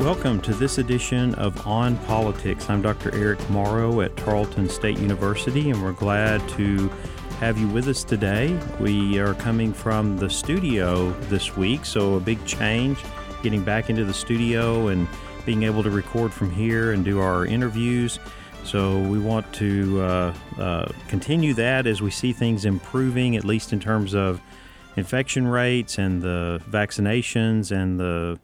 Welcome to this edition of On Politics. I'm Dr. Eric Morrow at Tarleton State University, and we're glad to have you with us today. We are coming from the studio this week, so a big change getting back into the studio and being able to record from here and do our interviews. So we want to uh, uh, continue that as we see things improving, at least in terms of infection rates and the vaccinations and the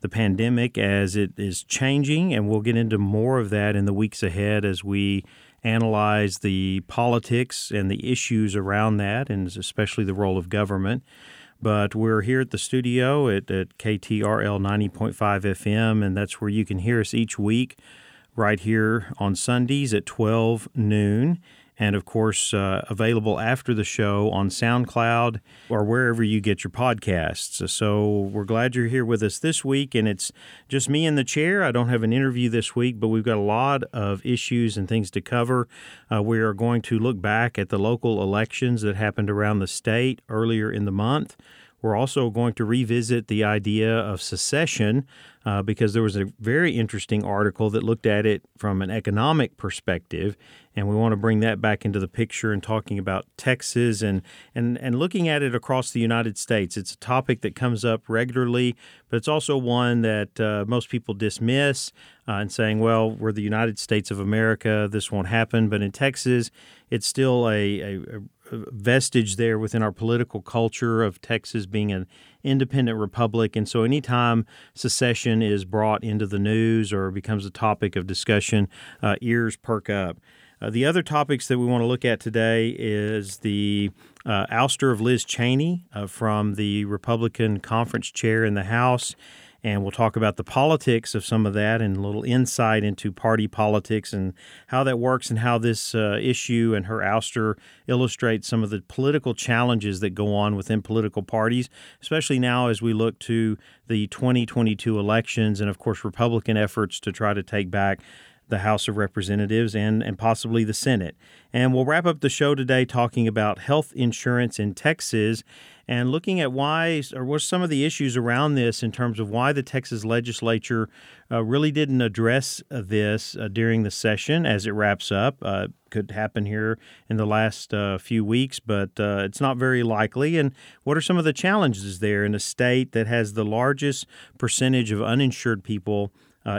the pandemic as it is changing, and we'll get into more of that in the weeks ahead as we analyze the politics and the issues around that, and especially the role of government. But we're here at the studio at, at KTRL 90.5 FM, and that's where you can hear us each week right here on Sundays at 12 noon and of course uh, available after the show on SoundCloud or wherever you get your podcasts. So we're glad you're here with us this week, and it's just me in the chair. I don't have an interview this week, but we've got a lot of issues and things to cover. Uh, we are going to look back at the local elections that happened around the state earlier in the month. We're also going to revisit the idea of secession uh, because there was a very interesting article that looked at it from an economic perspective, and we want to bring that back into the picture and talking about Texas and and and looking at it across the United States. It's a topic that comes up regularly, but it's also one that uh, most people dismiss uh, and saying, "Well, we're the United States of America. This won't happen." But in Texas, it's still a, a, a vestige there within our political culture of Texas being an independent republic. And so anytime secession is brought into the news or becomes a topic of discussion, uh, ears perk up. Uh, the other topics that we want to look at today is the uh, ouster of Liz Cheney uh, from the Republican conference chair in the House and we'll talk about the politics of some of that and a little insight into party politics and how that works and how this uh, issue and her ouster illustrates some of the political challenges that go on within political parties, especially now as we look to the 2022 elections and, of course, Republican efforts to try to take back the House of Representatives and, and possibly the Senate. And we'll wrap up the show today talking about health insurance in Texas and looking at why or what some of the issues around this in terms of why the Texas legislature uh, really didn't address uh, this uh, during the session as it wraps up. Uh, could happen here in the last uh, few weeks, but uh, it's not very likely. And what are some of the challenges there in a state that has the largest percentage of uninsured people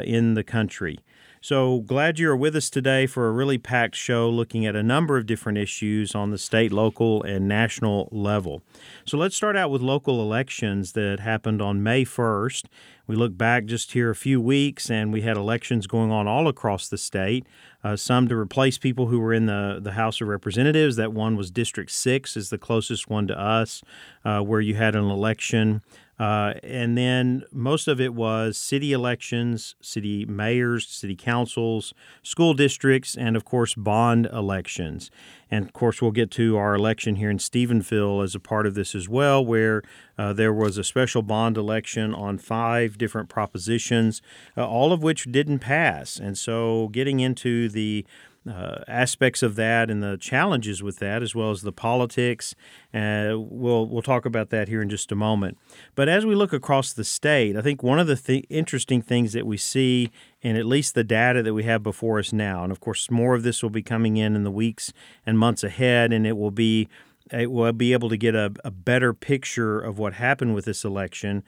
in the country? So glad you're with us today for a really packed show looking at a number of different issues on the state, local, and national level. So let's start out with local elections that happened on May 1st. We look back just here a few weeks, and we had elections going on all across the state. Uh, some to replace people who were in the, the House of Representatives. That one was District 6, is the closest one to us, uh, where you had an election uh, and then most of it was city elections, city mayors, city councils, school districts, and of course, bond elections. And of course, we'll get to our election here in Stephenville as a part of this as well, where uh, there was a special bond election on five different propositions, uh, all of which didn't pass. And so, getting into the uh, aspects of that and the challenges with that, as well as the politics. Uh, we'll we'll talk about that here in just a moment. But as we look across the state, I think one of the th- interesting things that we see in at least the data that we have before us now, and of course more of this will be coming in in the weeks and months ahead, and it will be it will be able to get a, a better picture of what happened with this election.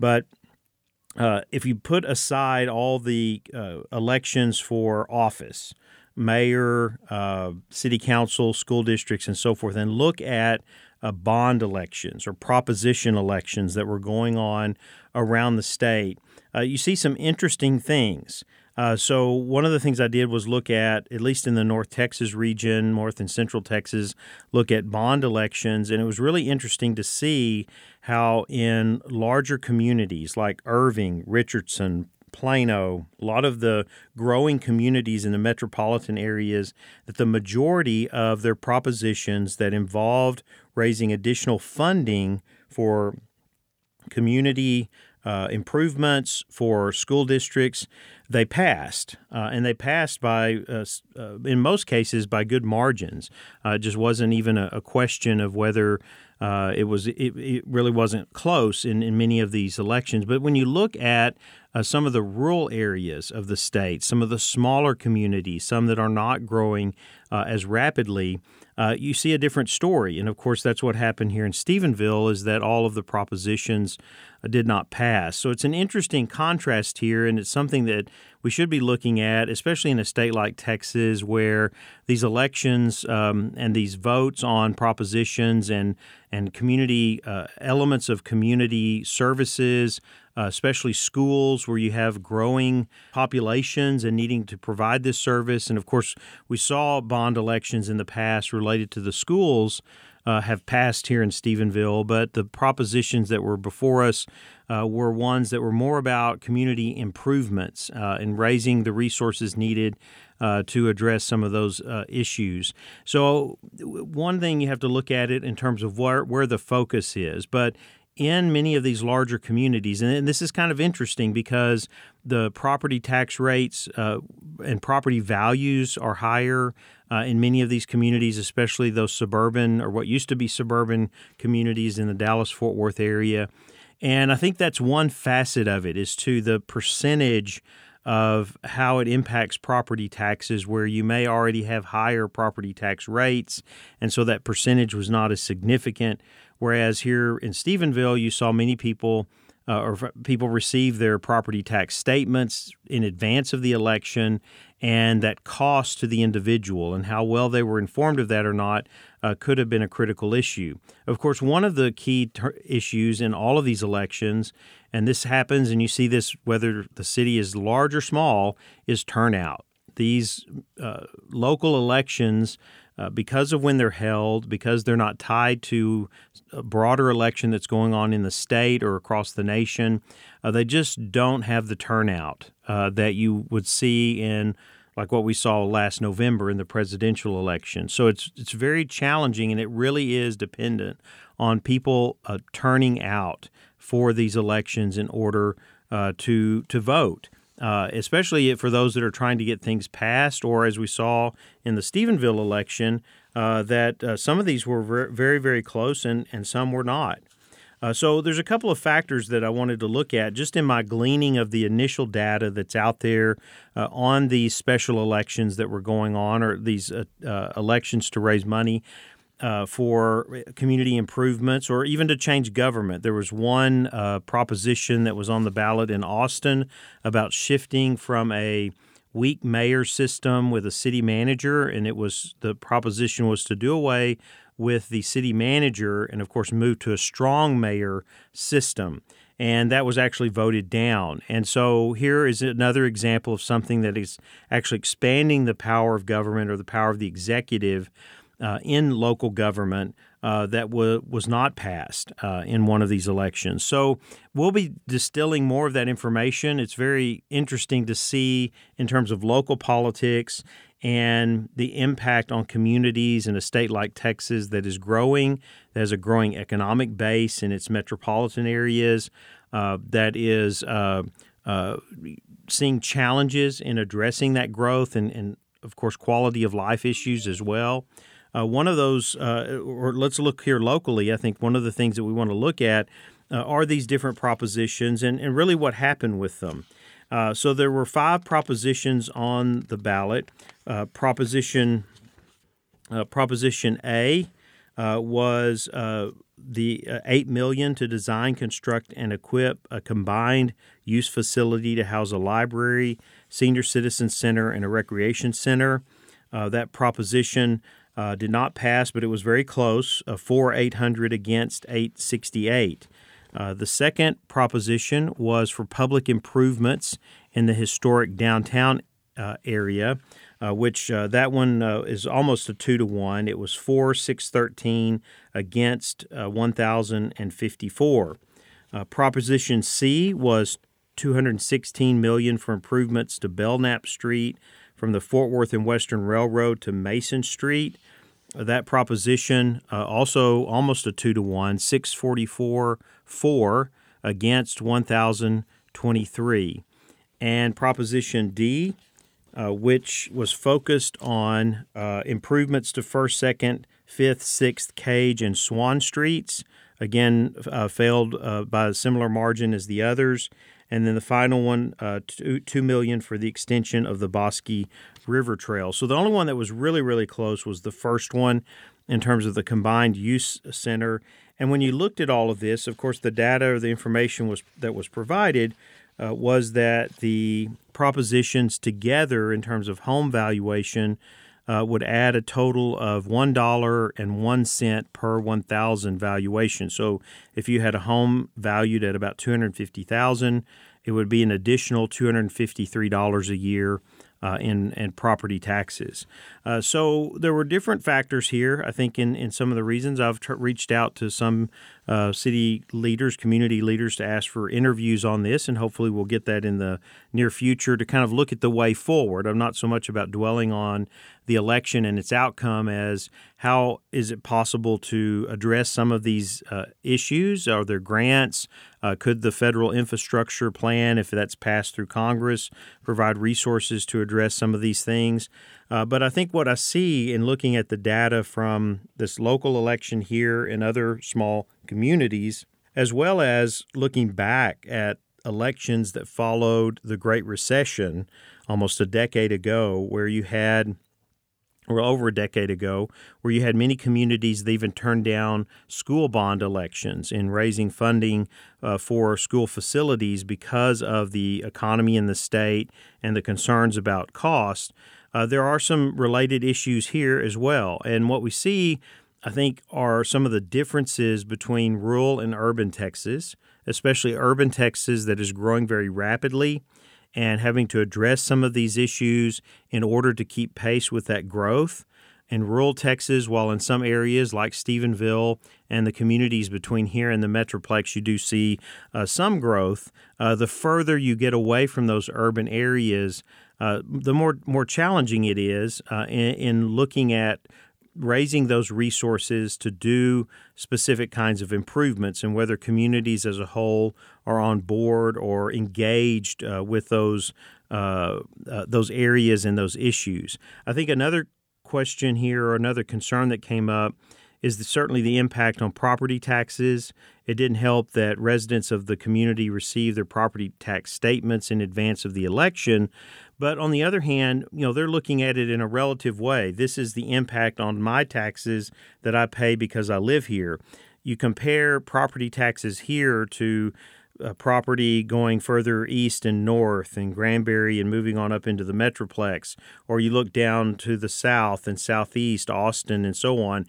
But uh, if you put aside all the uh, elections for office, mayor, uh, city council, school districts, and so forth, and look at uh, bond elections or proposition elections that were going on around the state, uh, you see some interesting things. Uh, so one of the things I did was look at, at least in the North Texas region, North and Central Texas, look at bond elections, and it was really interesting to see how in larger communities like Irving, Richardson, Plano, a lot of the growing communities in the metropolitan areas, that the majority of their propositions that involved raising additional funding for community uh, improvements for school districts, they passed, uh, and they passed by, uh, uh in most cases, by good margins. Uh, it just wasn't even a, a question of whether uh, it was. It, it, really wasn't close in, in many of these elections. But when you look at uh, some of the rural areas of the state, some of the smaller communities, some that are not growing uh, as rapidly, uh, you see a different story. And of course, that's what happened here in Stephenville is that all of the propositions uh, did not pass. So it's an interesting contrast here, and it's something that we should be looking at, especially in a state like Texas, where these elections um, and these votes on propositions and and community uh, elements of community services, uh, especially schools where you have growing populations and needing to provide this service. And of course, we saw bond elections in the past related to the schools uh, have passed here in Stephenville, but the propositions that were before us uh, were ones that were more about community improvements uh, and raising the resources needed uh, to address some of those uh, issues. So, one thing you have to look at it in terms of where, where the focus is, but in many of these larger communities, and this is kind of interesting because the property tax rates uh, and property values are higher uh, in many of these communities, especially those suburban or what used to be suburban communities in the Dallas Fort Worth area. And I think that's one facet of it is to the percentage of how it impacts property taxes, where you may already have higher property tax rates, and so that percentage was not as significant. Whereas here in Stephenville, you saw many people uh, or people receive their property tax statements in advance of the election, and that cost to the individual and how well they were informed of that or not uh, could have been a critical issue. Of course, one of the key ter- issues in all of these elections, and this happens, and you see this whether the city is large or small, is turnout. These uh, local elections uh, because of when they're held, because they're not tied to a broader election that's going on in the state or across the nation, uh, they just don't have the turnout uh, that you would see in like what we saw last November in the presidential election. So it's it's very challenging, and it really is dependent on people uh, turning out for these elections in order uh, to to vote uh, especially for those that are trying to get things passed, or as we saw in the Stephenville election, uh, that uh, some of these were very, very close and, and some were not. Uh, so there's a couple of factors that I wanted to look at just in my gleaning of the initial data that's out there uh, on these special elections that were going on, or these uh, elections to raise money uh, for community improvements or even to change government. There was one uh, proposition that was on the ballot in Austin about shifting from a weak mayor system with a city manager, and it was the proposition was to do away with the city manager and, of course, move to a strong mayor system. And that was actually voted down. And so here is another example of something that is actually expanding the power of government or the power of the executive uh, in local government uh, that w- was not passed uh, in one of these elections. So we'll be distilling more of that information. It's very interesting to see in terms of local politics and the impact on communities in a state like Texas that is growing, that has a growing economic base in its metropolitan areas, uh, that is uh, uh, seeing challenges in addressing that growth and, and, of course, quality of life issues as well. Uh, one of those, uh, or let's look here locally, I think one of the things that we want to look at uh, are these different propositions and, and really what happened with them. Uh, so there were five propositions on the ballot. Uh, proposition uh, Proposition A was the eight million to design, construct, and equip a combined use facility to house a library, senior citizen center, and a recreation center. that proposition uh, did not pass, but it was very close, uh, 4 800 against 868. Uh, the second proposition was for public improvements in the historic downtown uh, area, uh, which uh, that one uh, is almost a two to one. It was 4 613 against 1,054. Proposition C was 216 million for improvements to Belknap Street from the Fort Worth and Western Railroad to Mason Street. That proposition uh, also almost a two to one, 644 4 against 1023. And Proposition D, uh, which was focused on uh, improvements to First, Second, Fifth, Sixth, Cage, and Swan Streets, again, uh, failed uh, by a similar margin as the others. And then the final one, uh, two, two million for the extension of the Bosque River Trail. So the only one that was really really close was the first one in terms of the combined use center. And when you looked at all of this, of course, the data or the information was that was provided uh, was that the propositions together in terms of home valuation uh, would add a total of one dollar and one cent per one thousand valuation. So if you had a home valued at about two hundred fifty thousand, it would be an additional two hundred fifty three dollars a year uh, in, in property taxes. Uh, so there were different factors here. I think in, in some of the reasons I've t- reached out to some uh, city leaders, community leaders to ask for interviews on this, and hopefully we'll get that in the near future to kind of look at the way forward. I'm not so much about dwelling on the election and its outcome as how is it possible to address some of these uh, issues? Are there grants? Uh, could the federal infrastructure plan, if that's passed through Congress, provide resources to address some of these things? Uh, but I think what I see in looking at the data from this local election here and other small communities, as well as looking back at elections that followed the Great Recession almost a decade ago, where you had or over a decade ago, where you had many communities that even turned down school bond elections in raising funding uh, for school facilities because of the economy in the state and the concerns about cost. Uh, there are some related issues here as well. And what we see, I think, are some of the differences between rural and urban Texas, especially urban Texas that is growing very rapidly and having to address some of these issues in order to keep pace with that growth. In rural Texas, while in some areas like Stephenville and the communities between here and the Metroplex, you do see uh, some growth, uh, the further you get away from those urban areas, uh, the more more challenging it is uh, in, in looking at raising those resources to do specific kinds of improvements and whether communities as a whole are on board or engaged uh, with those uh, uh, those areas and those issues. I think another question here or another concern that came up is the, certainly the impact on property taxes. It didn't help that residents of the community received their property tax statements in advance of the election, but on the other hand, you know, they're looking at it in a relative way. This is the impact on my taxes that I pay because I live here. You compare property taxes here to uh, property going further east and north in Granbury and moving on up into the Metroplex, or you look down to the south and southeast, Austin, and so on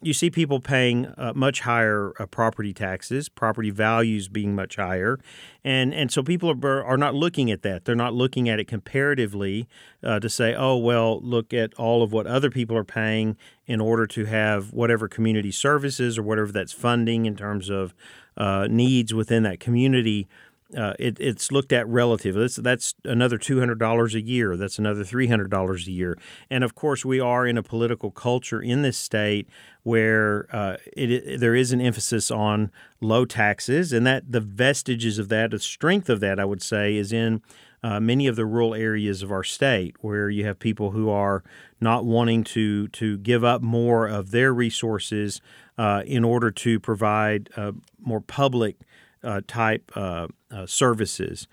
you see people paying uh, much higher uh, property taxes, property values being much higher, and and so people are are not looking at that. They're not looking at it comparatively uh, to say, oh well, look at all of what other people are paying in order to have whatever community services or whatever that's funding in terms of uh, needs within that community uh, it, it's looked at relative. That's, that's another $200 a year. That's another $300 a year. And of course, we are in a political culture in this state where uh, it, it, there is an emphasis on low taxes, and that the vestiges of that, the strength of that, I would say, is in uh, many of the rural areas of our state, where you have people who are not wanting to to give up more of their resources uh, in order to provide uh, more public uh, type uh, uh, services.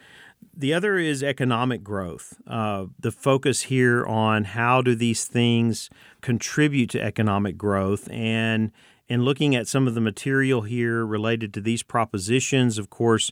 The other is economic growth. Uh, the focus here on how do these things contribute to economic growth and and looking at some of the material here related to these propositions, of course,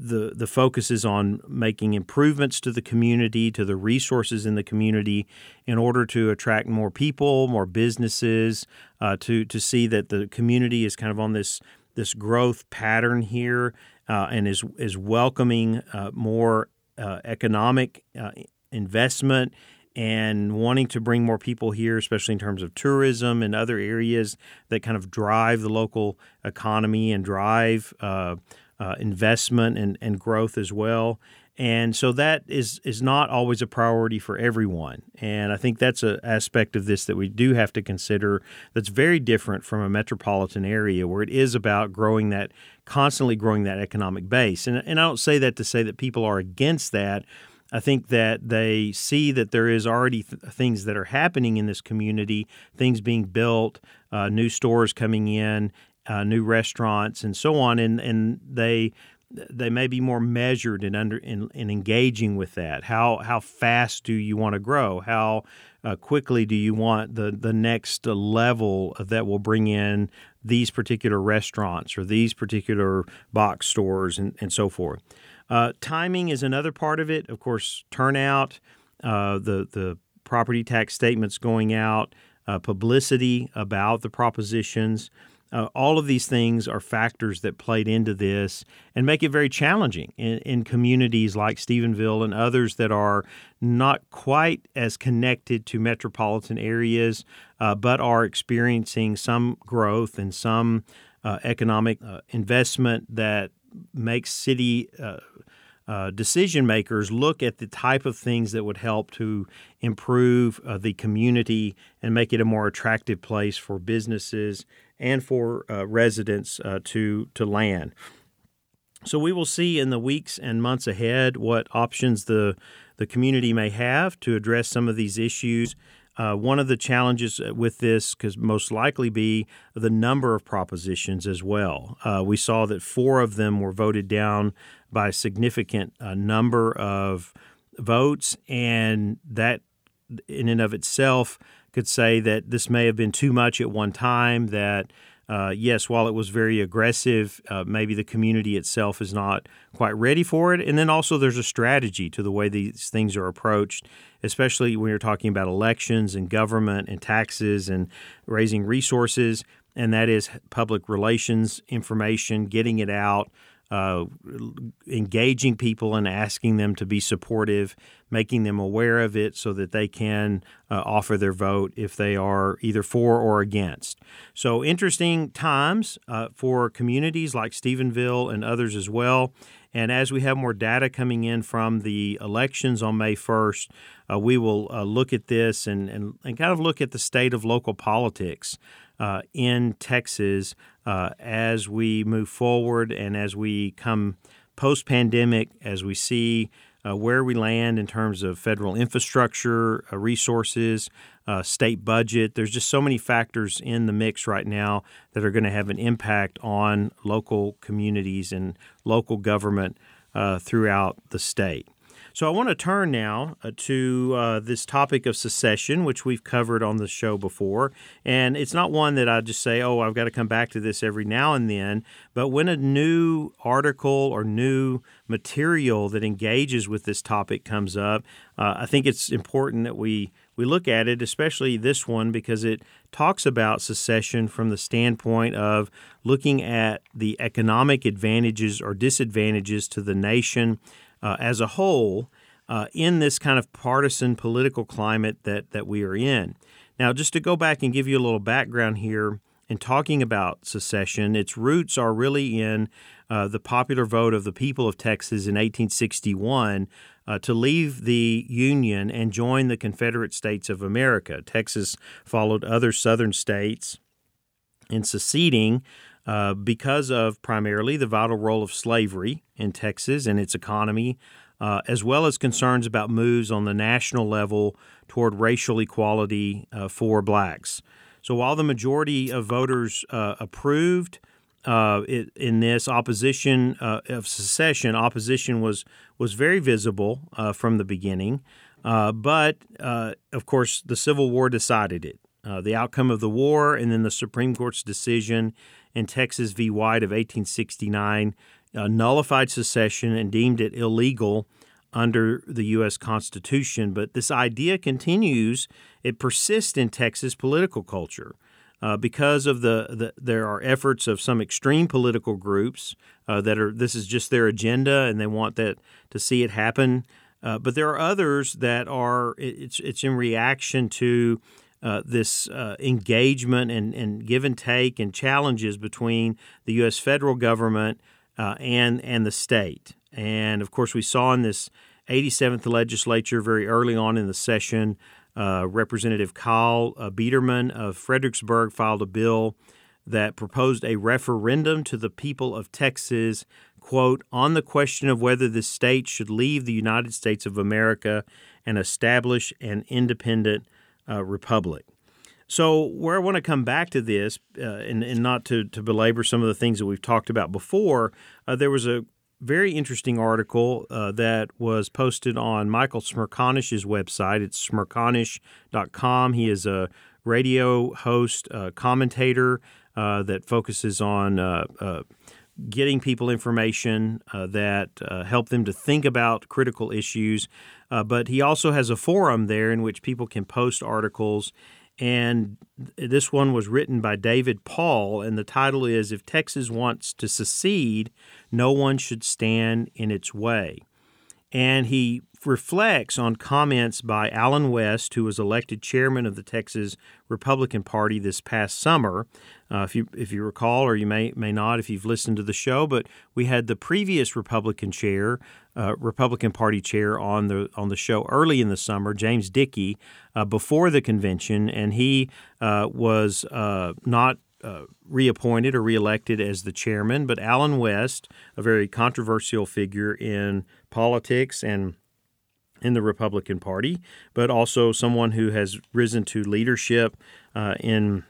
the the focus is on making improvements to the community, to the resources in the community, in order to attract more people, more businesses, uh, to to see that the community is kind of on this this growth pattern here uh, and is is welcoming uh, more uh, economic uh, investment and wanting to bring more people here, especially in terms of tourism and other areas that kind of drive the local economy and drive uh, uh, investment and, and growth as well. And so that is is not always a priority for everyone. And I think that's an aspect of this that we do have to consider that's very different from a metropolitan area where it is about growing that constantly growing that economic base. And and I don't say that to say that people are against that. I think that they see that there is already th- things that are happening in this community, things being built, uh, new stores coming in, uh, new restaurants, and so on, and and they they may be more measured in under in, in engaging with that. How how fast do you want to grow? How uh, quickly do you want the the next level that will bring in these particular restaurants or these particular box stores and, and so forth? Uh, timing is another part of it. Of course, turnout, uh, the the property tax statements going out, uh, publicity about the propositions. Uh, all of these things are factors that played into this and make it very challenging in, in, communities like Stephenville and others that are not quite as connected to metropolitan areas, uh, but are experiencing some growth and some uh, economic uh, investment that makes city uh, uh, decision makers look at the type of things that would help to improve uh, the community and make it a more attractive place for businesses and for uh, residents uh, to to land. So we will see in the weeks and months ahead what options the the community may have to address some of these issues. Uh, one of the challenges with this could most likely be the number of propositions as well. Uh, we saw that four of them were voted down by a significant uh, number of votes, and that in and of itself could say that this may have been too much at one time, that uh, yes, while it was very aggressive, uh, maybe the community itself is not quite ready for it. And then also, there's a strategy to the way these things are approached, especially when you're talking about elections and government and taxes and raising resources. And that is public relations information, getting it out, uh, engaging people and asking them to be supportive, making them aware of it so that they can uh, offer their vote if they are either for or against. So, interesting times uh, for communities like Stephenville and others as well. And as we have more data coming in from the elections on May 1st, uh, we will uh, look at this and, and, and kind of look at the state of local politics uh, in Texas uh, as we move forward and as we come post pandemic, as we see uh, where we land in terms of federal infrastructure, uh, resources, uh, state budget. There's just so many factors in the mix right now that are going to have an impact on local communities and local government uh, throughout the state. So I want to turn now uh, to uh, this topic of secession, which we've covered on the show before. And it's not one that I just say, oh, I've got to come back to this every now and then. But when a new article or new material that engages with this topic comes up, uh, I think it's important that we we look at it, especially this one, because it talks about secession from the standpoint of looking at the economic advantages or disadvantages to the nation uh, as a whole uh, in this kind of partisan political climate that, that we are in. Now, just to go back and give you a little background here in talking about secession, its roots are really in uh, the popular vote of the people of Texas in 1861 uh, to leave the Union and join the Confederate States of America. Texas followed other southern states in seceding uh, because of primarily the vital role of slavery in Texas and its economy, uh, as well as concerns about moves on the national level toward racial equality uh, for blacks. So while the majority of voters uh, approved uh, it, in this opposition of secession, opposition was was very visible from the beginning. but of course, the Civil War decided it. the outcome of the war and then the Supreme Court's decision in Texas v. White of 1869 uh, nullified secession and deemed it illegal under the U.S. Constitution. But this idea continues, it persists in Texas political culture. Uh, because of the, the, there are efforts of some extreme political groups uh, that are this is just their agenda and they want that to see it happen. Uh, but there are others that are it's it's in reaction to uh, this uh, engagement and, and give and take and challenges between the U.S. federal government uh, and and the state. And of course, we saw in this 87th legislature very early on in the session, uh, Representative Kyle uh, Biedermann of Fredericksburg filed a bill that proposed a referendum to the people of Texas, quote, on the question of whether the state should leave the United States of America and establish an independent uh, republic. So, where I want to come back to this, uh, and, and not to, to belabor some of the things that we've talked about before, uh, there was a very interesting article uh, that was posted on Michael Smerconish's website. It's smerconish.com. He is a radio host, uh, commentator uh, that focuses on getting people information that help them to think about critical issues. Uh, but he also has a forum there in which people can post articles and this one was written by David Paul, and the title is If Texas Wants to Secede, No One Should Stand in Its Way. And he reflects on comments by Allen West, who was elected chairman of the Texas Republican Party this past summer. Uh, if you if you recall, or you may may not, if you've listened to the show, but we had the previous Republican chair, uh, Republican Party chair, on the on the show early in the summer, James Dickey, uh, before the convention, and he uh, was uh, not uh, reappointed or reelected as the chairman, but Allen West, a very controversial figure in politics and in the Republican Party, but also someone who has risen to leadership uh, in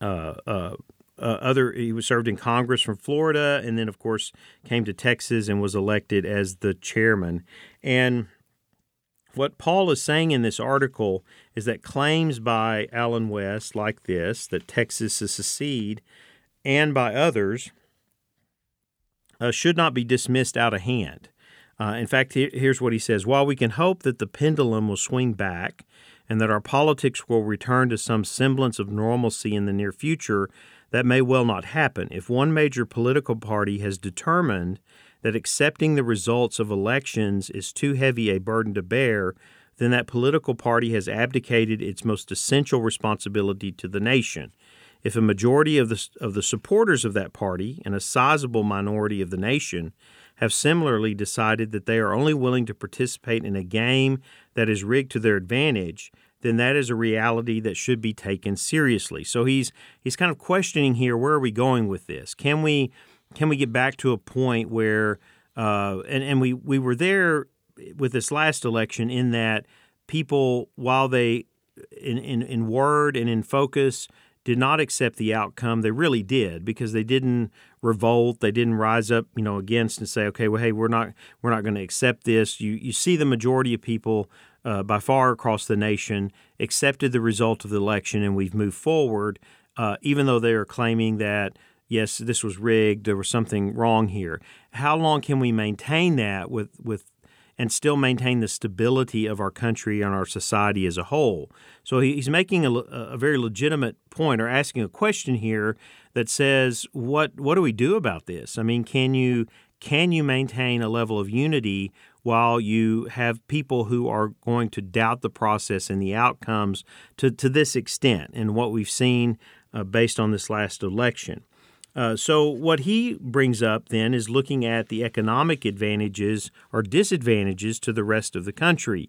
uh, uh, uh, other. He was served in Congress from Florida, and then of course came to Texas and was elected as the chairman. And what Paul is saying in this article is that claims by Allen West, like this, that Texas is secede, and by others, uh, should not be dismissed out of hand. Uh, in fact, here's what he says While we can hope that the pendulum will swing back and that our politics will return to some semblance of normalcy in the near future, that may well not happen. If one major political party has determined that accepting the results of elections is too heavy a burden to bear, then that political party has abdicated its most essential responsibility to the nation. If a majority of the, of the supporters of that party and a sizable minority of the nation have similarly decided that they are only willing to participate in a game that is rigged to their advantage, then that is a reality that should be taken seriously. So he's he's kind of questioning here where are we going with this? Can we can we get back to a point where uh, and and we we were there with this last election in that people while they in, in, in word and in focus did not accept the outcome. They really did because they didn't revolt. They didn't rise up, you know, against and say, okay, well, hey, we're not we're not going to accept this. You you see the majority of people uh, by far across the nation accepted the result of the election, and we've moved forward, uh, even though they are claiming that yes, this was rigged. There was something wrong here. How long can we maintain that with with and still maintain the stability of our country and our society as a whole. So he's making a, a, very legitimate point or asking a question here that says, what what do we do about this? I mean, can you can you maintain a level of unity while you have people who are going to doubt the process and the outcomes to, to this extent and what we've seen uh, based on this last election? Uh, so, what he brings up then is looking at the economic advantages or disadvantages to the rest of the country.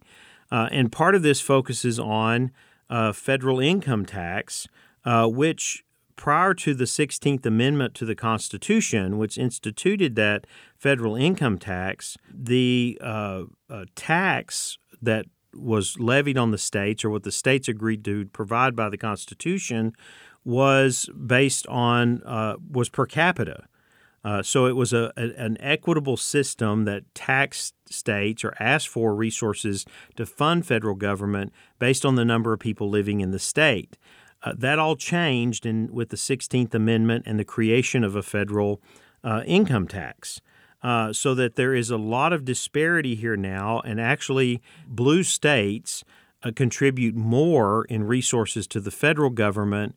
Uh, and part of this focuses on uh, federal income tax, uh, which prior to the 16th Amendment to the Constitution, which instituted that federal income tax, the uh, tax that was levied on the states or what the states agreed to provide by the Constitution was based on uh, was per capita. Uh, so it was a, a, an equitable system that taxed states or asked for resources to fund federal government based on the number of people living in the state. Uh, that all changed in, with the 16th Amendment and the creation of a federal uh, income tax. Uh, so that there is a lot of disparity here now, and actually, blue states uh, contribute more in resources to the federal government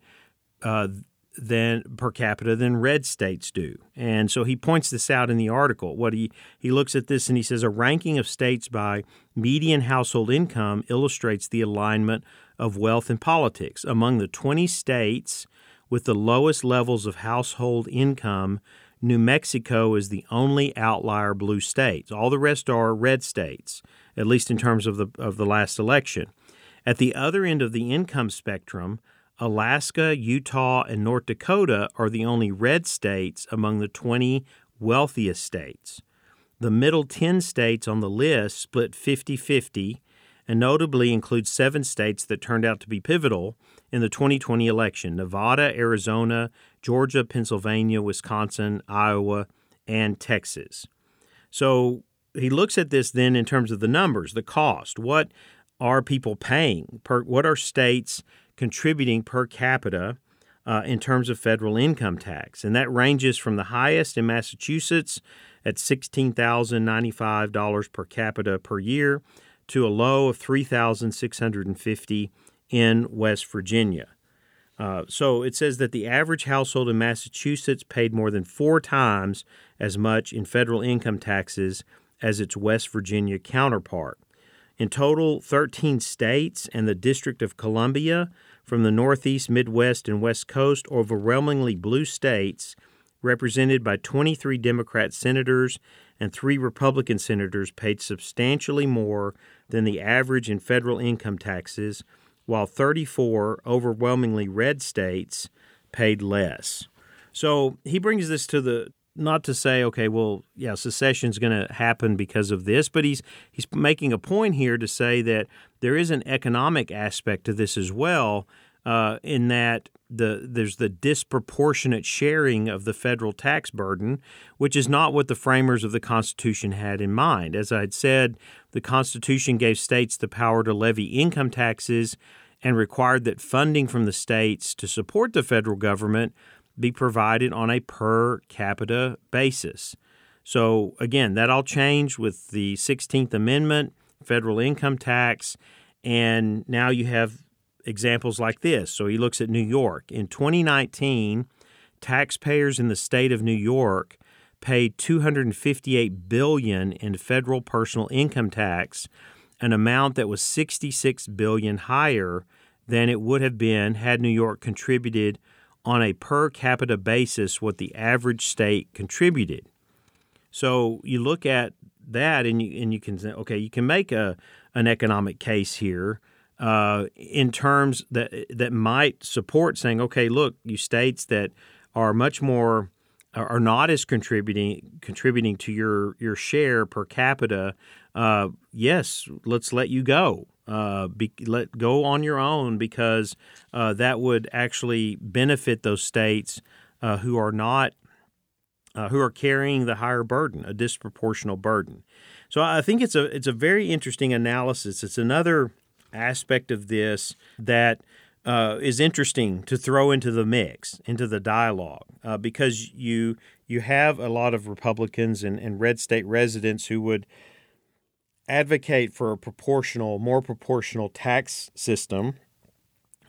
uh, than per capita than red states do. And so he points this out in the article. What he he looks at this and he says a ranking of states by median household income illustrates the alignment of wealth and politics. Among the 20 states with the lowest levels of household income, New Mexico is the only outlier blue state. All the rest are red states, at least in terms of the of the last election. At the other end of the income spectrum, Alaska, Utah, and North Dakota are the only red states among the 20 wealthiest states. The middle 10 states on the list split 50 50 and notably include seven states that turned out to be pivotal in the 2020 election Nevada, Arizona, Georgia, Pennsylvania, Wisconsin, Iowa, and Texas. So he looks at this then in terms of the numbers, the cost. What are people paying? Per, what are states contributing per capita uh, in terms of federal income tax? And that ranges from the highest in Massachusetts at $16,095 per capita per year to a low of 3,650 in West Virginia. Uh, so it says that the average household in Massachusetts paid more than four times as much in federal income taxes as its West Virginia counterpart. In total, 13 states and the District of Columbia from the Northeast, Midwest, and West Coast, overwhelmingly blue states, represented by 23 Democrat senators and three Republican senators, paid substantially more than the average in federal income taxes, while 34 overwhelmingly red states paid less. So he brings this to the not to say okay well yeah secession is going to happen because of this but he's he's making a point here to say that there is an economic aspect to this as well uh, in that the there's the disproportionate sharing of the federal tax burden, which is not what the framers of the Constitution had in mind. As I had said, the Constitution gave states the power to levy income taxes and required that funding from the states to support the federal government be provided on a per capita basis. So, again, that all changed with the 16th Amendment, federal income tax, and now you have examples like this. So he looks at New York. In 2019, taxpayers in the state of New York paid 258 billion in federal personal income tax, an amount that was 66 billion higher than it would have been had New York contributed on a per capita basis what the average state contributed. So you look at that and you and you can say, okay, you can make a an economic case here uh, in terms that that might support saying, okay, look, you states that are much more are not as contributing contributing to your your share per capita. Uh, yes, let's let you go. Uh, be, let go on your own because uh, that would actually benefit those states uh, who are not uh, who are carrying the higher burden, a disproportional burden. So I think it's a it's a very interesting analysis. It's another aspect of this that uh, is interesting to throw into the mix, into the dialogue, uh, because you you have a lot of Republicans and, and red state residents who would advocate for a proportional, more proportional tax system.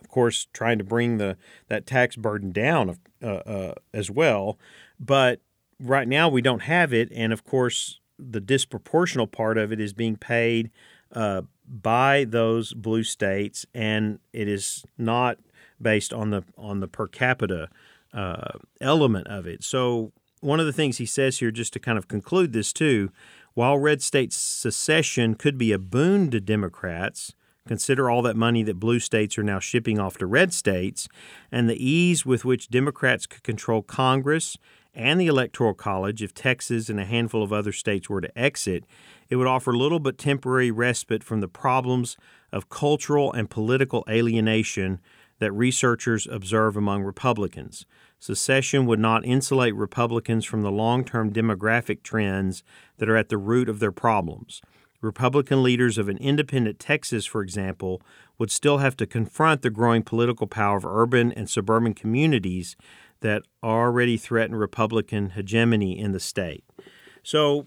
Of course, trying to bring the that tax burden down uh, uh as well, but right now we don't have it, and of course the disproportional part of it is being paid uh, by those blue states, and it is not based on the on the per capita uh, element of it. So one of the things he says here, just to kind of conclude this too, while red state secession could be a boon to Democrats. Consider all that money that blue states are now shipping off to red states, and the ease with which Democrats could control Congress and the Electoral College if Texas and a handful of other states were to exit, it would offer little but temporary respite from the problems of cultural and political alienation that researchers observe among Republicans. Secession would not insulate Republicans from the long term demographic trends that are at the root of their problems. Republican leaders of an independent Texas, for example, would still have to confront the growing political power of urban and suburban communities that already threaten Republican hegemony in the state. So,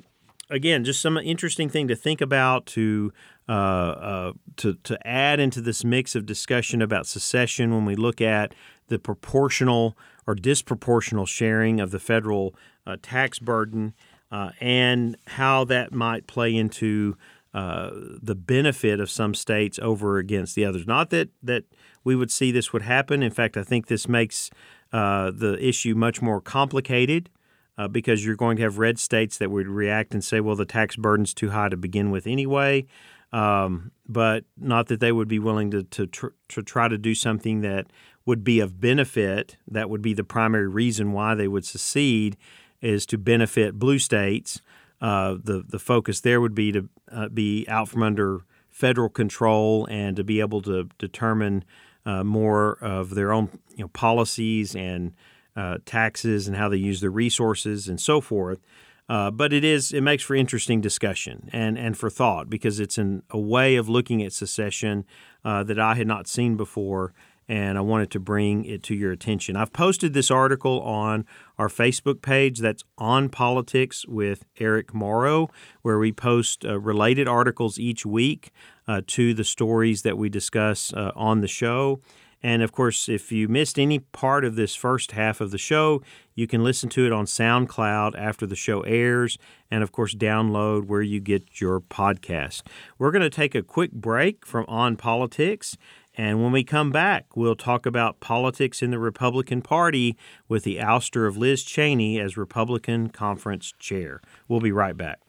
again, just some interesting thing to think about to uh, uh, to to add into this mix of discussion about secession when we look at the proportional or disproportional sharing of the federal uh, tax burden uh, and how that might play into uh, the benefit of some states over against the others. Not that that we would see this would happen. In fact, I think this makes uh, the issue much more complicated uh, because you're going to have red states that would react and say, well, the tax burden's too high to begin with anyway. Um, but not that they would be willing to, to, tr- to try to do something that would be of benefit. That would be the primary reason why they would secede, is to benefit blue states. Uh, the the focus there would be to uh, be out from under federal control and to be able to determine uh, more of their own you know, policies and uh, taxes and how they use their resources and so forth. Uh, but it is it makes for interesting discussion and, and for thought because it's an, a way of looking at secession uh, that I had not seen before and I wanted to bring it to your attention. I've posted this article on our Facebook page that's on politics with Eric Morrow, where we post uh, related articles each week uh, to the stories that we discuss uh, on the show. And of course, if you missed any part of this first half of the show, you can listen to it on SoundCloud after the show airs, and of course, download where you get your podcast. We're going to take a quick break from On Politics, and when we come back, we'll talk about politics in the Republican Party with the ouster of Liz Cheney as Republican Conference Chair. We'll be right back.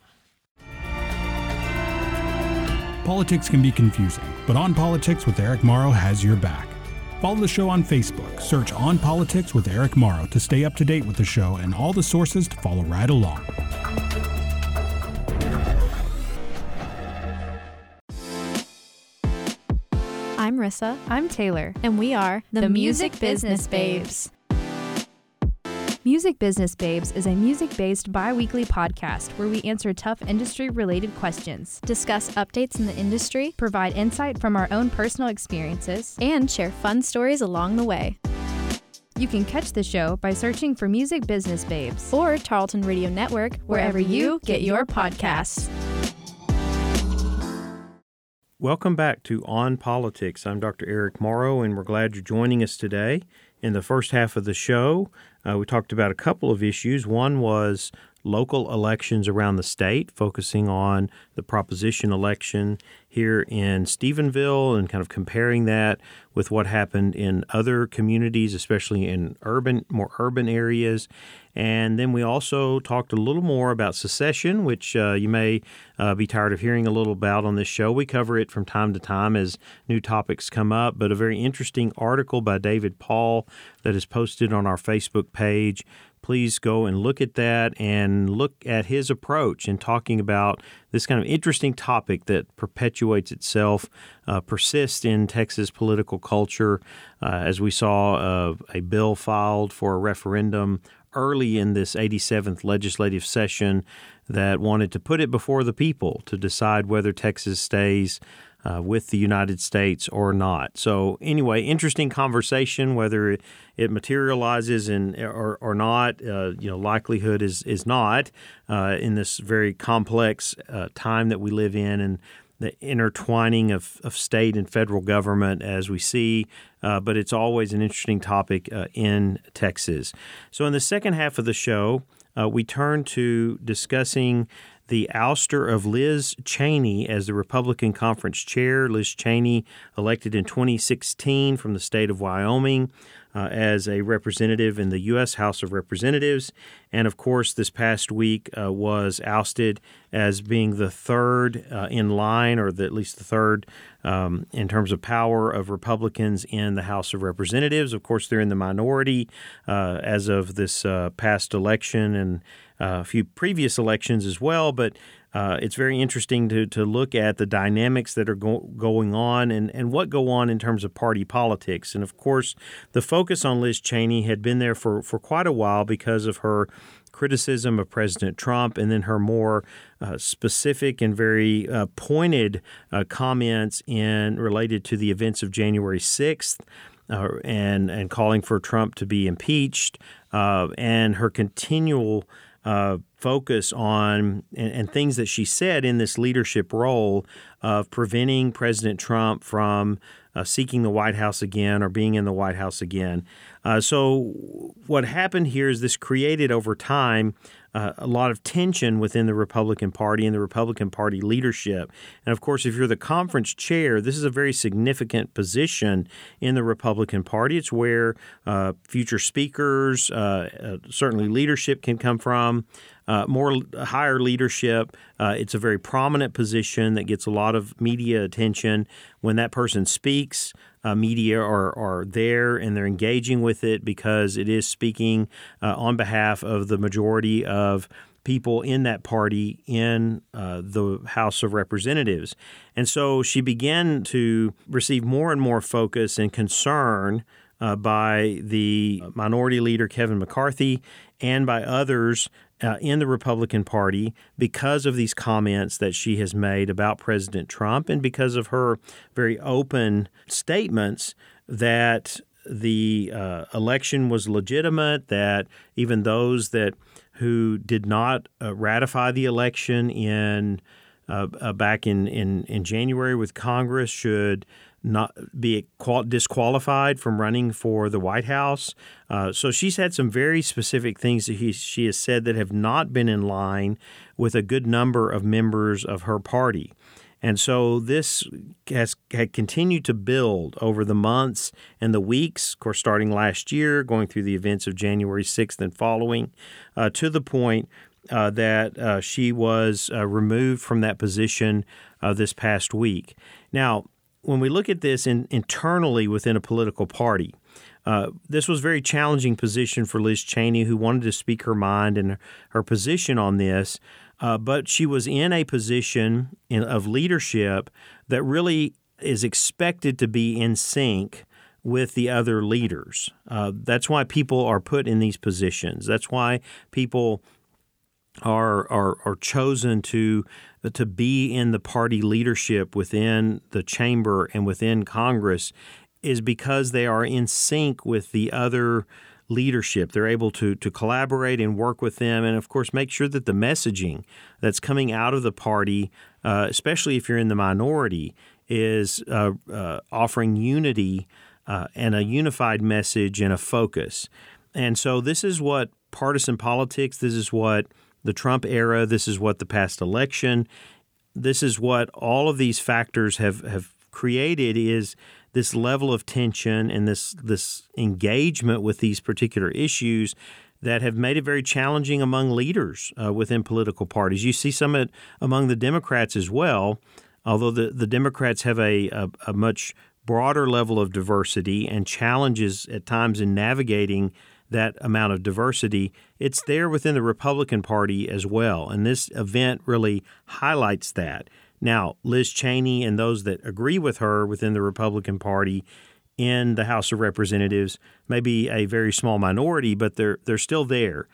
Politics can be confusing, but On Politics with Eric Morrow has your back. Follow the show on Facebook. Search On Politics with Eric Morrow to stay up to date with the show and all the sources to follow right along. I'm Rissa. I'm Taylor. And we are the, the Music, Music Business Babes. Music Business Babes is a music based bi weekly podcast where we answer tough industry related questions, discuss updates in the industry, provide insight from our own personal experiences, and share fun stories along the way. You can catch the show by searching for Music Business Babes or Tarleton Radio Network, wherever you get your podcasts. Welcome back to On Politics. I'm Dr. Eric Morrow, and we're glad you're joining us today. In the first half of the show, uh, we talked about a couple of issues. One was local elections around the state, focusing on the proposition election here in Stephenville and kind of comparing that with what happened in other communities, especially in urban, more urban areas. And then we also talked a little more about secession, which uh, you may uh, be tired of hearing a little about on this show. We cover it from time to time as new topics come up, but a very interesting article by David Paul that is posted on our Facebook page please go and look at that and look at his approach in talking about this kind of interesting topic that perpetuates itself, uh, persists in Texas political culture. Uh, as we saw uh, a bill filed for a referendum early in this 87th legislative session that wanted to put it before the people to decide whether Texas stays uh, with the United States or not. So anyway, interesting conversation whether it, materializes in or, or not. Uh, you know, likelihood is is not uh, in this very complex uh, time that we live in and the intertwining of, of state and federal government as we see, uh, but it's always an interesting topic uh, in Texas. So, in the second half of the show, uh, we turn to discussing the ouster of Liz Cheney as the Republican conference chair. Liz Cheney, elected in 2016 from the state of Wyoming uh, as a representative in the U.S. House of Representatives. And of course, this past week uh, was ousted as being the third uh, in line, or the, at least the third um, in terms of power of Republicans in the House of Representatives. Of course, they're in the minority uh, as of this uh, past election and a few previous elections as well, but uh, it's very interesting to, to look at the dynamics that are go- going on and, and what go on in terms of party politics. And of course, the focus on Liz Cheney had been there for, for quite a while because of her criticism of President Trump and then her more uh, specific and very uh, pointed uh, comments in related to the events of January 6th. Uh, and and calling for Trump to be impeached, uh, and her continual uh, focus on and, and, things that she said in this leadership role of preventing President Trump from uh, seeking the White House again or being in the White House again. Uh, so, what happened here is this created over time uh, a lot of tension within the Republican Party and the Republican Party leadership. And of course, if you're the conference chair, this is a very significant position in the Republican Party. It's where uh, future speakers, uh, uh certainly leadership, can come from. Uh, more higher leadership. Uh, it's a very prominent position that gets a lot of media attention. When that person speaks, uh, media are, are there and they're engaging with it because it is speaking uh, on behalf of the majority of people in that party in uh, the House of Representatives. And so she began to receive more and more focus and concern uh, by the minority leader Kevin McCarthy and by others uh, in the Republican Party because of these comments that she has made about President Trump and because of her very open statements that the uh, election was legitimate, that even those that who did not uh, ratify the election in uh, uh, back in, in, in January with Congress should not be disqualified from running for the White House. Uh, so she's had some very specific things that he, she has said that have not been in line with a good number of members of her party. And so this has had continued to build over the months and the weeks, of course, starting last year, going through the events of January 6th and following, uh, to the point uh, that uh, she was uh, removed from that position uh, this past week. Now, when we look at this in, internally within a political party, uh, this was a very challenging position for Liz Cheney, who wanted to speak her mind and her position on this. Uh, but she was in a position in, of leadership that really is expected to be in sync with the other leaders. Uh, that's why people are put in these positions. That's why people are are, are chosen to to be in the party leadership within the chamber and within Congress is because they are in sync with the other leadership. They're able to to collaborate and work with them, and of course, make sure that the messaging that's coming out of the party, uh, especially if you're in the minority, is uh, uh, offering unity uh, and a unified message and a focus. And so, this is what partisan politics. This is what the Trump era. This is what the past election. This is what all of these factors have have created is this level of tension and this this engagement with these particular issues that have made it very challenging among leaders uh, within political parties. You see some it among the Democrats as well, although the, the Democrats have a, a, a much broader level of diversity and challenges at times in navigating that amount of diversity. It's there within the Republican Party as well. And this event really highlights that. Now, Liz Cheney and those that agree with her within the Republican Party in the House of Representatives may be a very small minority, but they're they're still there.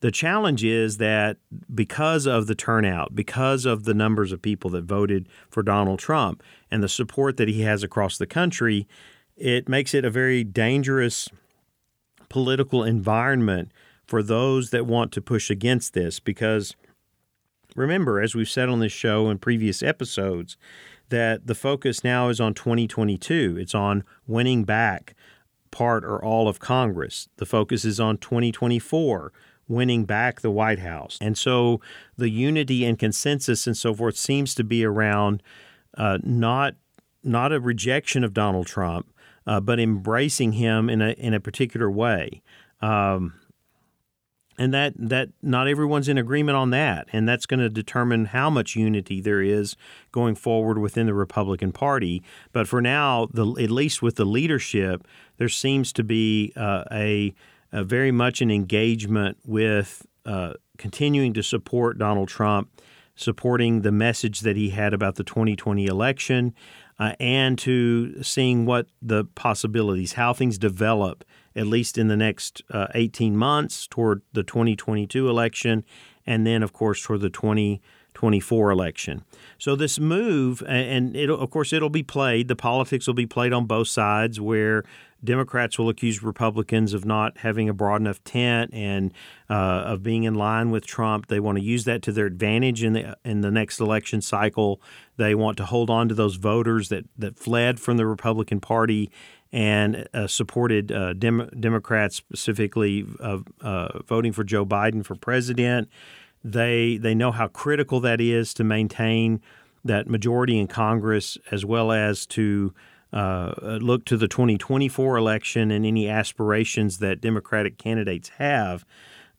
The challenge is that because of the turnout, because of the numbers of people that voted for Donald Trump and the support that he has across the country, it makes it a very dangerous political environment for those that want to push against this because Remember, as we've said on this show in previous episodes, that the focus now is on 2022. It's on winning back part or all of Congress. The focus is on 2024, winning back the White House. And so the unity and consensus and so forth seems to be around uh, not not a rejection of Donald Trump, uh, but embracing him in a in a particular way. Um, and that that not everyone's in agreement on that and that's going to determine how much unity there is going forward within the Republican Party but for now the at least with the leadership there seems to be uh, a, a, very much an engagement with uh, continuing to support Donald Trump supporting the message that he had about the 2020 election uh, and to seeing what the possibilities how things develop at least in the next uh, 18 months toward the 2022 election, and then, of course, toward the 2024 election. So this move, and of course, it'll be played. The politics will be played on both sides, where Democrats will accuse Republicans of not having a broad enough tent and uh, of being in line with Trump. They want to use that to their advantage in the in the next election cycle. They want to hold on to those voters that that fled from the Republican Party and uh, supported uh, Dem- Democrats specifically uh, voting for Joe Biden for president. They they know how critical that is to maintain that majority in Congress, as well as to uh, look to the 2024 election and any aspirations that Democratic candidates have.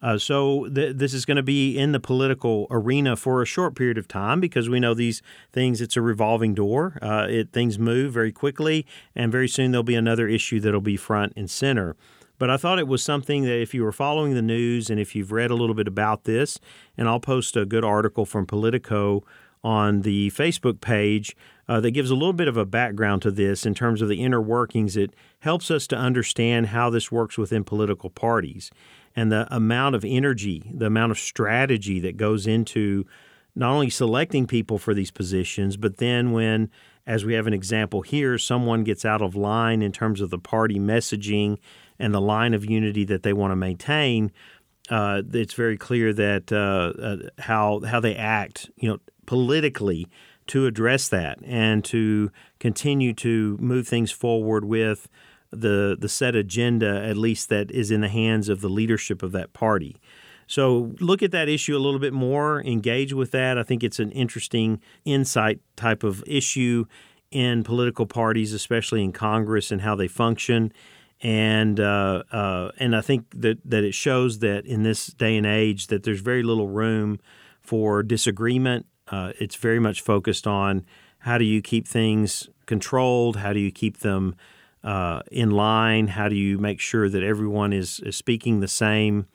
Uh, so th- this is going to be in the political arena for a short period of time because we know these things. It's a revolving door. Uh, it things move very quickly, and very soon there'll be another issue that'll be front and center. But I thought it was something that if you were following the news and if you've read a little bit about this, and I'll post a good article from Politico on the Facebook page uh, that gives a little bit of a background to this in terms of the inner workings. It helps us to understand how this works within political parties. and the amount of energy, the amount of strategy that goes into not only selecting people for these positions, but then when, as we have an example here, someone gets out of line in terms of the party messaging and the line of unity that they want to maintain, uh, it's very clear that uh, uh, how how they act, you know, politically to address that and to continue to move things forward with the the set agenda, at least that is in the hands of the leadership of that party. So look at that issue a little bit more, engage with that. I think it's an interesting insight type of issue in political parties, especially in Congress and how they function. And uh, uh, and I think that, that it shows that in this day and age that there's very little room for disagreement. Uh, it's very much focused on how do you keep things controlled, how do you keep them uh, in line, how do you make sure that everyone is, is speaking the same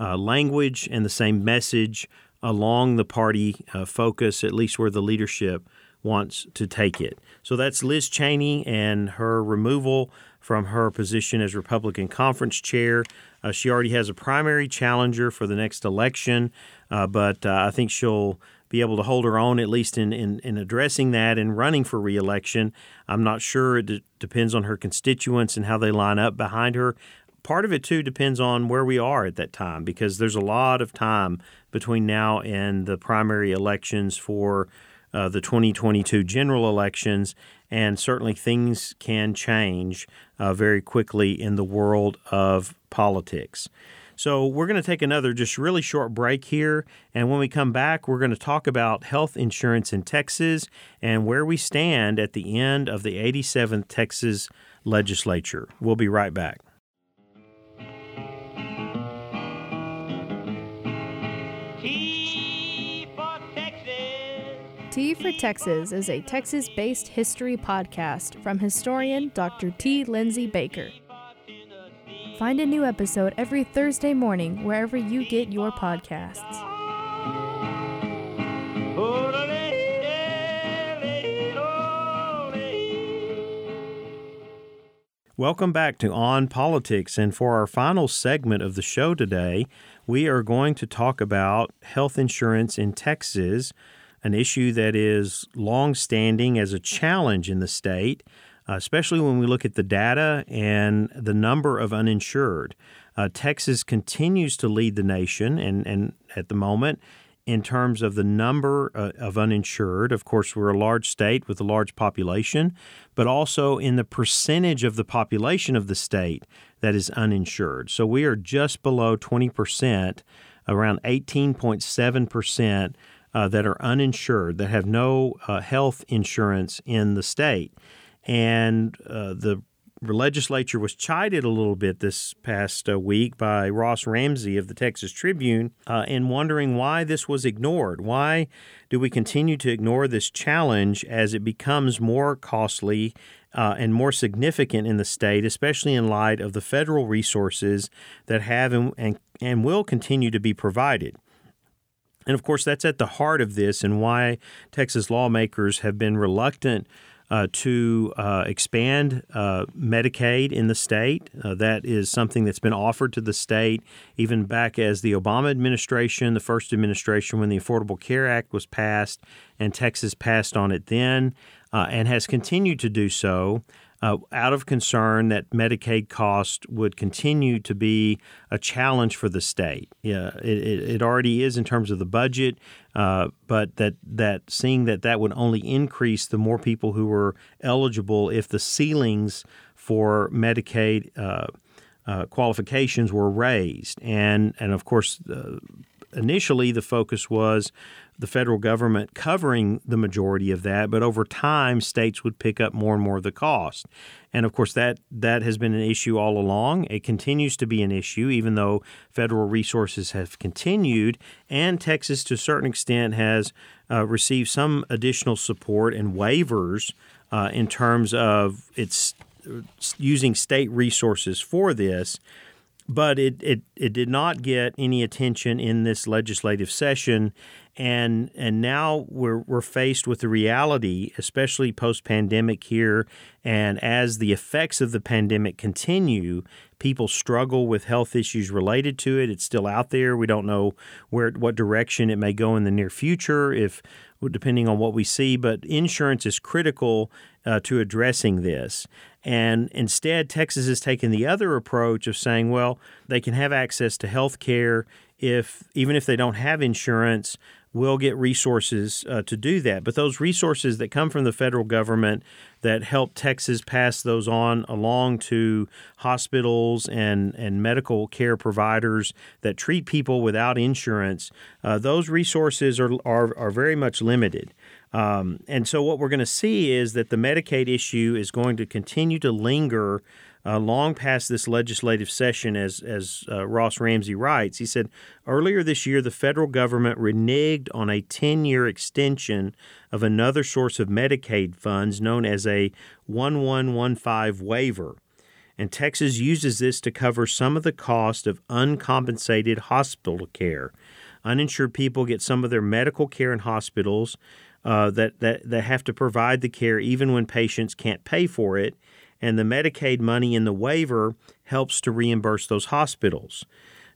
uh, language and the same message along the party uh, focus, at least where the leadership wants to take it. So that's Liz Cheney and her removal from her position as Republican conference chair. Uh, she already has a primary challenger for the next election, uh, but uh, I think she'll be able to hold her own, at least in, in, in addressing that and running for reelection. I'm not sure. It d- depends on her constituents and how they line up behind her part of it too depends on where we are at that time because there's a lot of time between now and the primary elections for uh, the 2022 general elections, and certainly things can change uh, very quickly in the world of politics. So, we're going to take another just really short break here. And when we come back, we're going to talk about health insurance in Texas and where we stand at the end of the 87th Texas legislature. We'll be right back. T for Texas is a Texas based history podcast from historian Dr. T. Lindsay Baker. Find a new episode every Thursday morning wherever you get your podcasts. Welcome back to On Politics. And for our final segment of the show today, we are going to talk about health insurance in Texas an issue that is long-standing as a challenge in the state, especially when we look at the data and the number of uninsured. Uh, Texas continues to lead the nation, and, and at the moment, in terms of the number uh, of uninsured. Of course, we're a large state with a large population, but also in the percentage of the population of the state that is uninsured. So we are just below 20%, around 18.7% uh, that are uninsured, that have no uh, health insurance in the state. And uh, the legislature was chided a little bit this past uh, week by Ross Ramsey of the Texas Tribune uh, in wondering why this was ignored. Why do we continue to ignore this challenge as it becomes more costly uh, and more significant in the state, especially in light of the federal resources that have and, and, and will continue to be provided? And of course, that's at the heart of this and why Texas lawmakers have been reluctant to uh, expand uh, Medicaid in the state. Uh, that is something that's been offered to the state even back as the Obama administration, the first administration, when the Affordable Care Act was passed, and Texas passed on it then uh, and has continued to do so uh, out of concern that Medicaid costs would continue to be a challenge for the state. Yeah, it, it already is in terms of the budget, uh, but that, that seeing that that would only increase the more people who were eligible if the ceilings for Medicaid uh, uh qualifications were raised. And, and of course, uh, initially the focus was the federal government covering the majority of that, but over time, states would pick up more and more of the cost. And of course, that, that has been an issue all along. It continues to be an issue, even though federal resources have continued. And Texas, to a certain extent, has uh, received some additional support and waivers uh, in terms of its uh, using state resources for this but it, it, it did not get any attention in this legislative session. and and now we're we're faced with the reality, especially post pandemic here, and as the effects of the pandemic continue, people struggle with health issues related to it. It's still out there. We don't know where what direction it may go in the near future, if depending on what we see. But insurance is critical uh, to addressing this. And instead, Texas has taken the other approach of saying, well, they can have access to health care if even if they don't have insurance we'll get resources uh, to do that. But those resources that come from the federal government that help Texas pass those on along to hospitals and, and medical care providers that treat people without insurance, uh, those resources are, are, are very much limited. Um, and so, what we're going to see is that the Medicaid issue is going to continue to linger uh, long past this legislative session, as, as uh, Ross Ramsey writes. He said, Earlier this year, the federal government reneged on a 10 year extension of another source of Medicaid funds known as a 1115 waiver. And Texas uses this to cover some of the cost of uncompensated hospital care. Uninsured people get some of their medical care in hospitals uh, that, that, that have to provide the care even when patients can't pay for it and the Medicaid money in the waiver helps to reimburse those hospitals.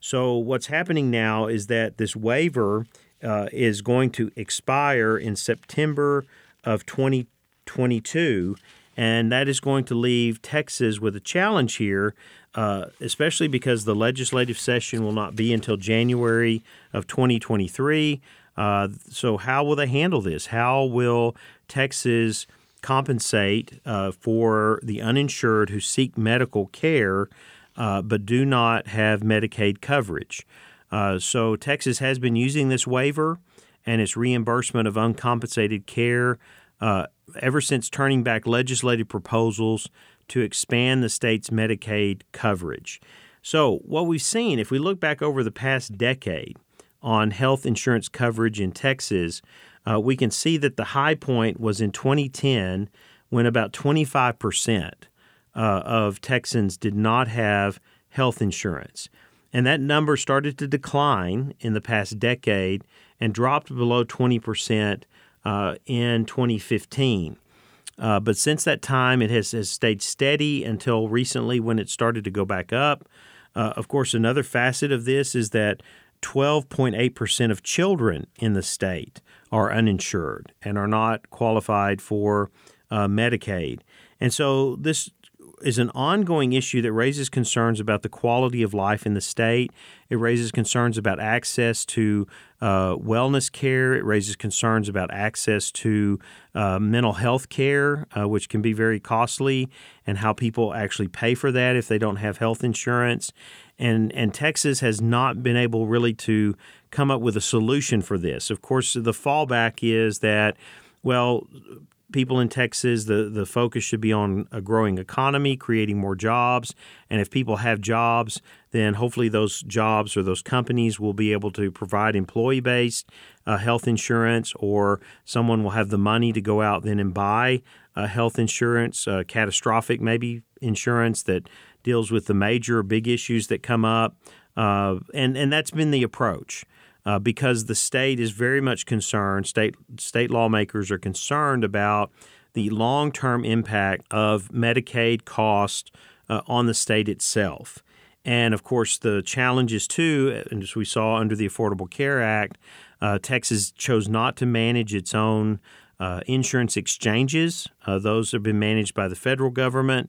So, what's happening now is that this waiver uh, is going to expire in September of 2022, and that is going to leave Texas with a challenge here, uh, especially because the legislative session will not be until January of 2023. Uh, so, how will they handle this? How will Texas compensate uh, for the uninsured who seek medical care uh, but do not have Medicaid coverage. Uh, so Texas has been using this waiver and its reimbursement of uncompensated care uh, ever since turning back legislative proposals to expand the state's Medicaid coverage. So, what we've seen, if we look back over the past decade on health insurance coverage in Texas, uh, we can see that the high point was in 2010 when about 25% uh, of Texans did not have health insurance. And that number started to decline in the past decade and dropped below 20% uh, in 2015. Uh, but since that time, it has, has stayed steady until recently when it started to go back up. Uh, of course, another facet of this is that 12.8% of children in the state are uninsured and are not qualified for uh, Medicaid. And so this is an ongoing issue that raises concerns about the quality of life in the state. It raises concerns about access to uh, wellness care. It raises concerns about access to uh, mental health care, uh, which can be very costly, and how people actually pay for that if they don't have health insurance. And, and Texas has not been able really to come up with a solution for this. Of course, the fallback is that, well, people in Texas, the, the focus should be on a growing economy, creating more jobs. And if people have jobs, then hopefully those jobs or those companies will be able to provide employee based uh, health insurance, or someone will have the money to go out then and buy uh, health insurance, uh, catastrophic maybe insurance that deals with the major big issues that come up. Uh, and, and that's been the approach uh, because the state is very much concerned. State state lawmakers are concerned about the long term impact of Medicaid cost uh, on the state itself. And of course, the challenges too, and as we saw under the Affordable Care Act, uh, Texas chose not to manage its own uh, insurance exchanges. Uh, those have been managed by the federal government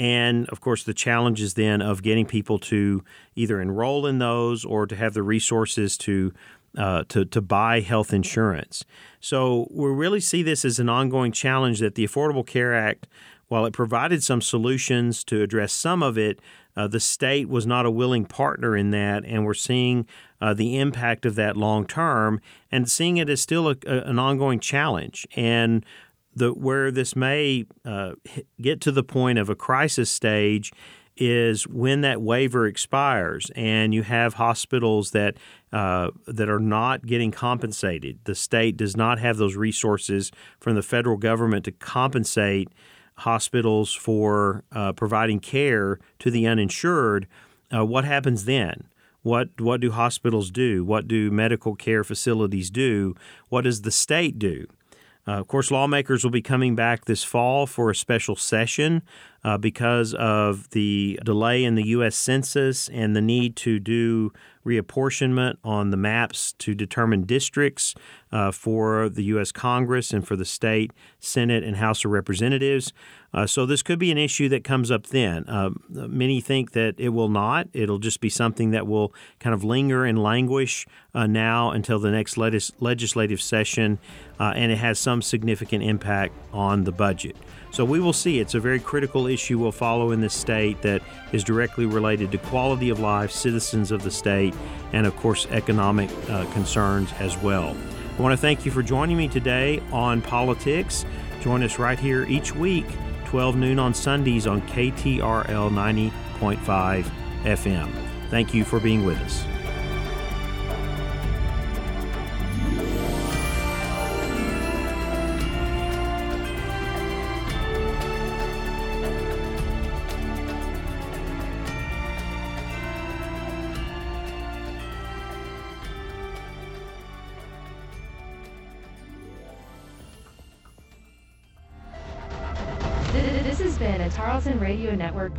and of course the challenges then of getting people to either enroll in those or to have the resources to uh, to to buy health insurance. So we really see this as an ongoing challenge that the Affordable Care Act, while it provided some solutions to address some of it, uh, the state was not a willing partner in that, and we're seeing uh, the impact of that long term and seeing it as still a, a, an ongoing challenge. And the where this may uh, get to the point of a crisis stage is when that waiver expires and you have hospitals that uh, that are not getting compensated. The state does not have those resources from the federal government to compensate hospitals for uh, providing care to the uninsured. Uh, what happens then? What what do hospitals do? What do medical care facilities do? What does the state do? Uh, of course, lawmakers will be coming back this fall for a special session uh, because of the delay in the U.S. Census and the need to do reapportionment on the maps to determine districts uh, for the U.S. Congress and for the state Senate and House of Representatives. Uh, so this could be an issue that comes up then. Uh, many think that it will not. It'll just be something that will kind of linger and languish uh, now until the next legis- legislative session, uh, and it has some significant impact on the budget. So we will see. It's a very critical issue we'll follow in this state that is directly related to quality of life, citizens of the state, and of course, economic uh, concerns as well. I want to thank you for joining me today on politics. Join us right here each week, 12 noon on Sundays on KTRL 90.5 FM. Thank you for being with us.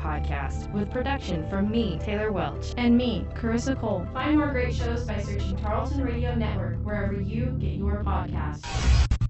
Podcast with production from me, Taylor Welch. And me, Carissa Cole. Find more great shows by searching Tarleton Radio Network wherever you get your podcasts.